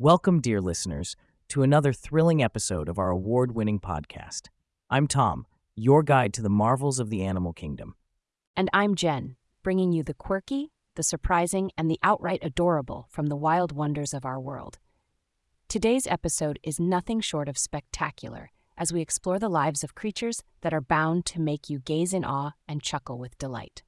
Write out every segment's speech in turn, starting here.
Welcome, dear listeners, to another thrilling episode of our award winning podcast. I'm Tom, your guide to the marvels of the animal kingdom. And I'm Jen, bringing you the quirky, the surprising, and the outright adorable from the wild wonders of our world. Today's episode is nothing short of spectacular as we explore the lives of creatures that are bound to make you gaze in awe and chuckle with delight.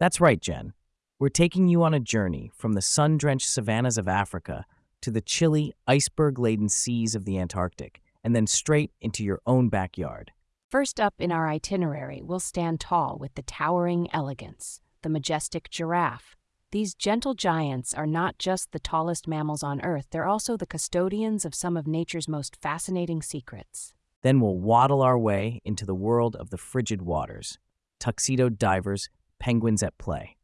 That's right, Jen. We're taking you on a journey from the sun drenched savannas of Africa to the chilly, iceberg laden seas of the Antarctic, and then straight into your own backyard. First up in our itinerary, we'll stand tall with the towering elegance, the majestic giraffe. These gentle giants are not just the tallest mammals on Earth, they're also the custodians of some of nature's most fascinating secrets. Then we'll waddle our way into the world of the frigid waters, tuxedoed divers, penguins at play.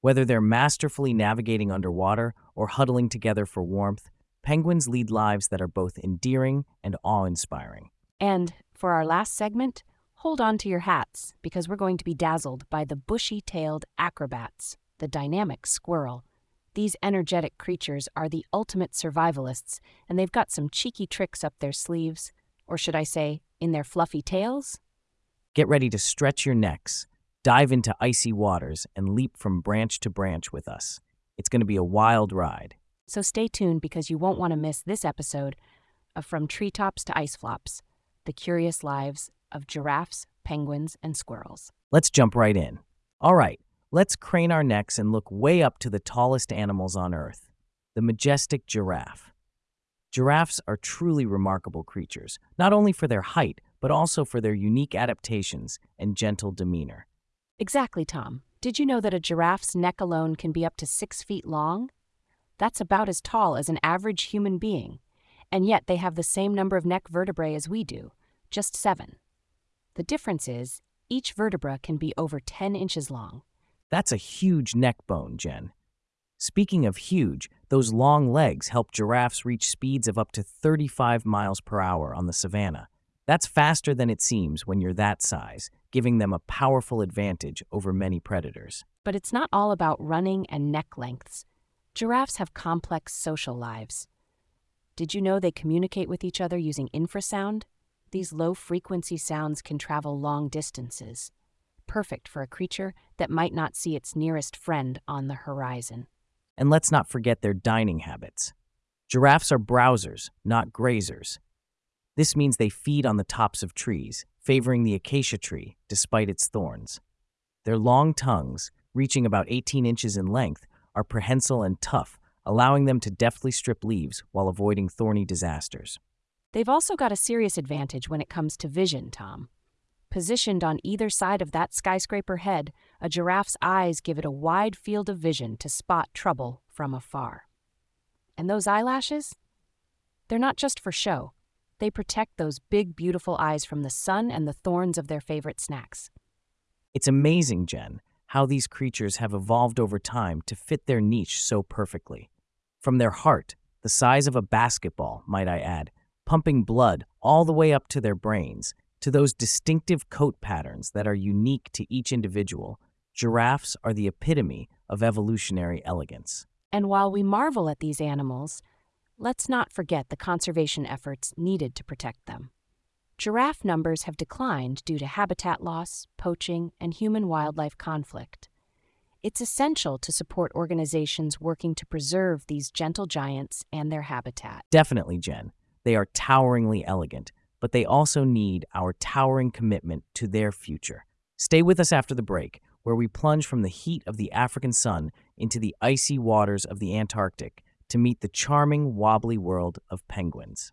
Whether they're masterfully navigating underwater or huddling together for warmth, penguins lead lives that are both endearing and awe inspiring. And for our last segment, hold on to your hats because we're going to be dazzled by the bushy tailed acrobats, the dynamic squirrel. These energetic creatures are the ultimate survivalists, and they've got some cheeky tricks up their sleeves, or should I say, in their fluffy tails? Get ready to stretch your necks dive into icy waters, and leap from branch to branch with us. It's going to be a wild ride. So stay tuned because you won't want to miss this episode of From Treetops to Ice Flops The Curious Lives of Giraffes, Penguins, and Squirrels. Let's jump right in. All right, let's crane our necks and look way up to the tallest animals on Earth the majestic giraffe. Giraffes are truly remarkable creatures, not only for their height, but also for their unique adaptations and gentle demeanor. Exactly, Tom. Did you know that a giraffe's neck alone can be up to six feet long? That's about as tall as an average human being, and yet they have the same number of neck vertebrae as we do, just seven. The difference is, each vertebra can be over 10 inches long. That's a huge neck bone, Jen. Speaking of huge, those long legs help giraffes reach speeds of up to 35 miles per hour on the savannah. That's faster than it seems when you're that size, giving them a powerful advantage over many predators. But it's not all about running and neck lengths. Giraffes have complex social lives. Did you know they communicate with each other using infrasound? These low frequency sounds can travel long distances, perfect for a creature that might not see its nearest friend on the horizon. And let's not forget their dining habits. Giraffes are browsers, not grazers. This means they feed on the tops of trees, favoring the acacia tree despite its thorns. Their long tongues, reaching about 18 inches in length, are prehensile and tough, allowing them to deftly strip leaves while avoiding thorny disasters. They've also got a serious advantage when it comes to vision, Tom. Positioned on either side of that skyscraper head, a giraffe's eyes give it a wide field of vision to spot trouble from afar. And those eyelashes? They're not just for show. They protect those big, beautiful eyes from the sun and the thorns of their favorite snacks. It's amazing, Jen, how these creatures have evolved over time to fit their niche so perfectly. From their heart, the size of a basketball, might I add, pumping blood all the way up to their brains, to those distinctive coat patterns that are unique to each individual, giraffes are the epitome of evolutionary elegance. And while we marvel at these animals, let's not forget the conservation efforts needed to protect them. Giraffe numbers have declined due to habitat loss, poaching, and human wildlife conflict. It's essential to support organizations working to preserve these gentle giants and their habitat. Definitely, Jen. They are toweringly elegant, but they also need our towering commitment to their future. Stay with us after the break, where we plunge from the heat of the African sun into the icy waters of the Antarctic to meet the charming, wobbly world of penguins.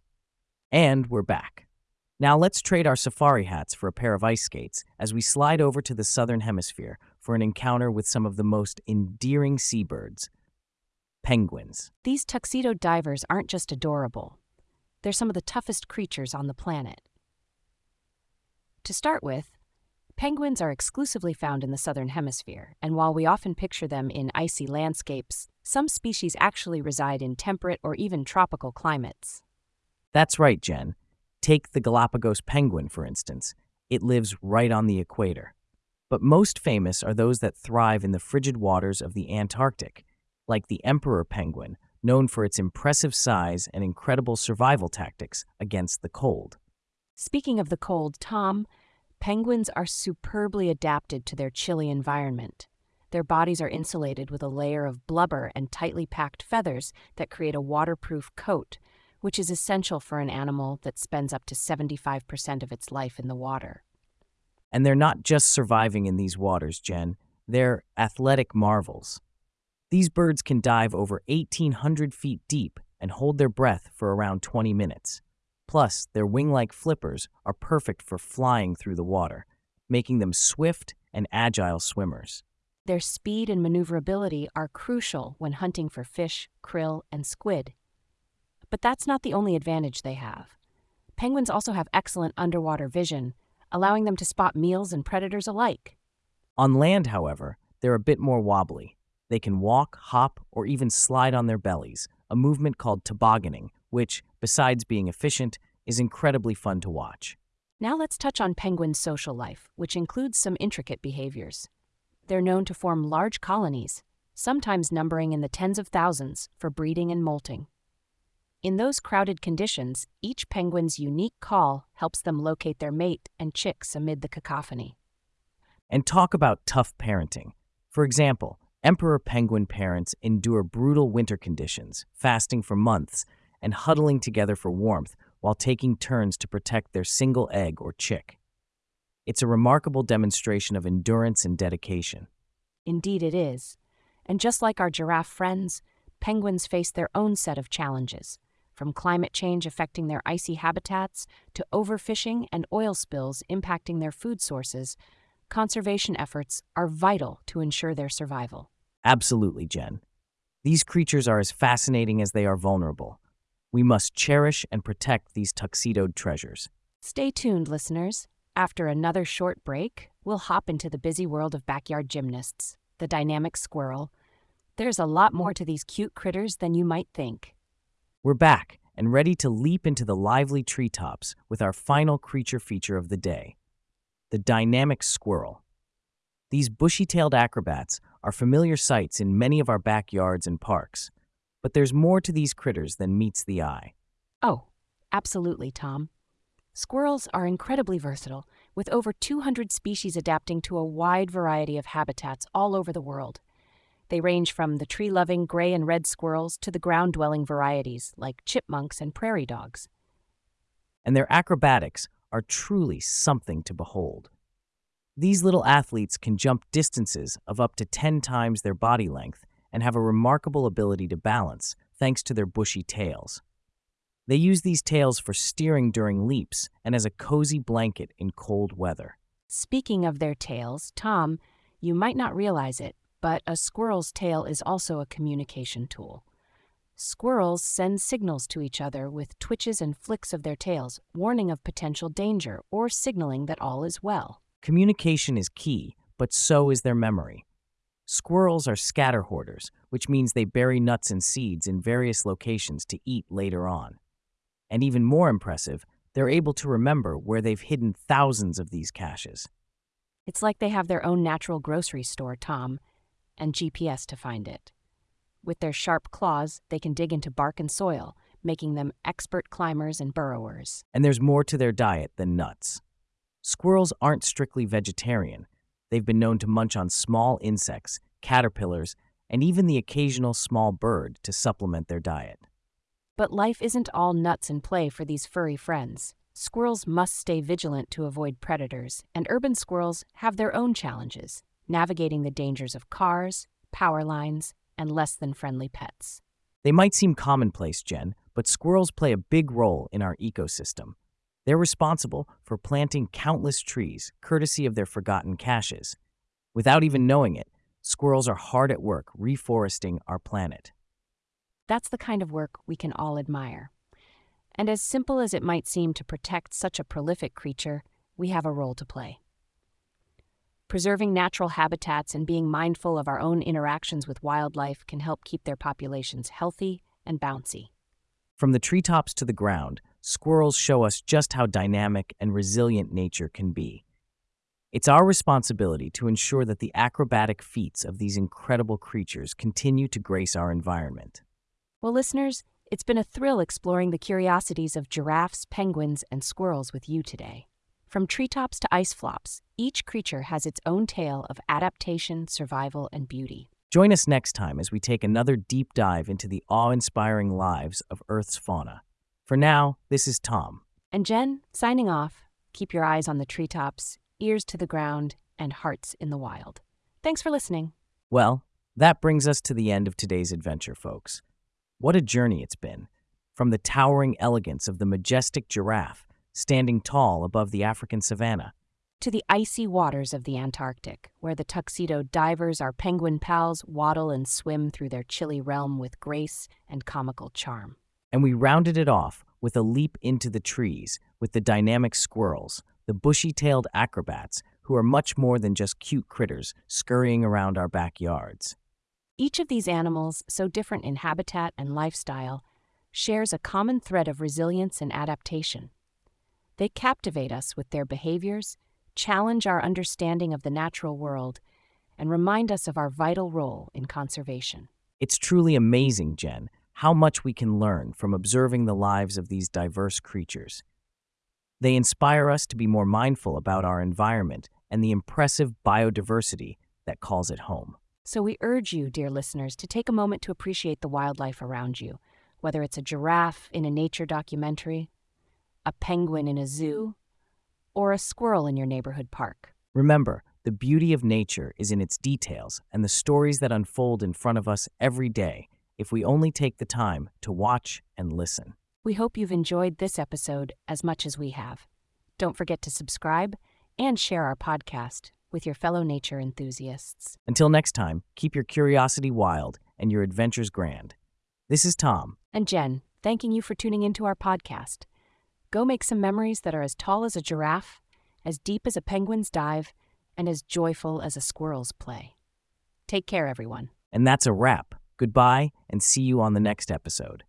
And we're back. Now let's trade our safari hats for a pair of ice skates as we slide over to the southern hemisphere for an encounter with some of the most endearing seabirds penguins. These tuxedo divers aren't just adorable, they're some of the toughest creatures on the planet. To start with, penguins are exclusively found in the southern hemisphere, and while we often picture them in icy landscapes, some species actually reside in temperate or even tropical climates. That's right, Jen. Take the Galapagos penguin, for instance. It lives right on the equator. But most famous are those that thrive in the frigid waters of the Antarctic, like the emperor penguin, known for its impressive size and incredible survival tactics against the cold. Speaking of the cold, Tom, penguins are superbly adapted to their chilly environment. Their bodies are insulated with a layer of blubber and tightly packed feathers that create a waterproof coat, which is essential for an animal that spends up to 75% of its life in the water. And they're not just surviving in these waters, Jen, they're athletic marvels. These birds can dive over 1,800 feet deep and hold their breath for around 20 minutes. Plus, their wing like flippers are perfect for flying through the water, making them swift and agile swimmers. Their speed and maneuverability are crucial when hunting for fish, krill, and squid. But that's not the only advantage they have. Penguins also have excellent underwater vision, allowing them to spot meals and predators alike. On land, however, they're a bit more wobbly. They can walk, hop, or even slide on their bellies, a movement called tobogganing, which, besides being efficient, is incredibly fun to watch. Now let's touch on penguins' social life, which includes some intricate behaviors. They're known to form large colonies, sometimes numbering in the tens of thousands, for breeding and molting. In those crowded conditions, each penguin's unique call helps them locate their mate and chicks amid the cacophony. And talk about tough parenting. For example, emperor penguin parents endure brutal winter conditions, fasting for months, and huddling together for warmth while taking turns to protect their single egg or chick. It's a remarkable demonstration of endurance and dedication. Indeed, it is. And just like our giraffe friends, penguins face their own set of challenges from climate change affecting their icy habitats to overfishing and oil spills impacting their food sources, conservation efforts are vital to ensure their survival. Absolutely, Jen. These creatures are as fascinating as they are vulnerable. We must cherish and protect these tuxedoed treasures. Stay tuned, listeners. After another short break, we'll hop into the busy world of backyard gymnasts, the dynamic squirrel. There's a lot more to these cute critters than you might think. We're back and ready to leap into the lively treetops with our final creature feature of the day the dynamic squirrel. These bushy tailed acrobats are familiar sights in many of our backyards and parks, but there's more to these critters than meets the eye. Oh, absolutely, Tom. Squirrels are incredibly versatile, with over 200 species adapting to a wide variety of habitats all over the world. They range from the tree loving gray and red squirrels to the ground dwelling varieties like chipmunks and prairie dogs. And their acrobatics are truly something to behold. These little athletes can jump distances of up to 10 times their body length and have a remarkable ability to balance thanks to their bushy tails. They use these tails for steering during leaps and as a cozy blanket in cold weather. Speaking of their tails, Tom, you might not realize it, but a squirrel's tail is also a communication tool. Squirrels send signals to each other with twitches and flicks of their tails, warning of potential danger or signaling that all is well. Communication is key, but so is their memory. Squirrels are scatter hoarders, which means they bury nuts and seeds in various locations to eat later on. And even more impressive, they're able to remember where they've hidden thousands of these caches. It's like they have their own natural grocery store, Tom, and GPS to find it. With their sharp claws, they can dig into bark and soil, making them expert climbers and burrowers. And there's more to their diet than nuts. Squirrels aren't strictly vegetarian. They've been known to munch on small insects, caterpillars, and even the occasional small bird to supplement their diet. But life isn't all nuts and play for these furry friends. Squirrels must stay vigilant to avoid predators, and urban squirrels have their own challenges navigating the dangers of cars, power lines, and less than friendly pets. They might seem commonplace, Jen, but squirrels play a big role in our ecosystem. They're responsible for planting countless trees, courtesy of their forgotten caches. Without even knowing it, squirrels are hard at work reforesting our planet. That's the kind of work we can all admire. And as simple as it might seem to protect such a prolific creature, we have a role to play. Preserving natural habitats and being mindful of our own interactions with wildlife can help keep their populations healthy and bouncy. From the treetops to the ground, squirrels show us just how dynamic and resilient nature can be. It's our responsibility to ensure that the acrobatic feats of these incredible creatures continue to grace our environment. Well, listeners, it's been a thrill exploring the curiosities of giraffes, penguins, and squirrels with you today. From treetops to ice flops, each creature has its own tale of adaptation, survival, and beauty. Join us next time as we take another deep dive into the awe inspiring lives of Earth's fauna. For now, this is Tom. And Jen, signing off, keep your eyes on the treetops, ears to the ground, and hearts in the wild. Thanks for listening. Well, that brings us to the end of today's adventure, folks. What a journey it's been. From the towering elegance of the majestic giraffe standing tall above the African savanna, To the icy waters of the Antarctic, where the tuxedo divers, our penguin pals, waddle and swim through their chilly realm with grace and comical charm. And we rounded it off with a leap into the trees with the dynamic squirrels, the bushy tailed acrobats who are much more than just cute critters scurrying around our backyards. Each of these animals, so different in habitat and lifestyle, shares a common thread of resilience and adaptation. They captivate us with their behaviors, challenge our understanding of the natural world, and remind us of our vital role in conservation. It's truly amazing, Jen, how much we can learn from observing the lives of these diverse creatures. They inspire us to be more mindful about our environment and the impressive biodiversity that calls it home. So we urge you, dear listeners, to take a moment to appreciate the wildlife around you, whether it's a giraffe in a nature documentary, a penguin in a zoo, or a squirrel in your neighborhood park. Remember, the beauty of nature is in its details and the stories that unfold in front of us every day if we only take the time to watch and listen. We hope you've enjoyed this episode as much as we have. Don't forget to subscribe and share our podcast with your fellow nature enthusiasts. Until next time, keep your curiosity wild and your adventures grand. This is Tom. And Jen, thanking you for tuning into our podcast. Go make some memories that are as tall as a giraffe, as deep as a penguin's dive, and as joyful as a squirrel's play. Take care, everyone. And that's a wrap. Goodbye, and see you on the next episode.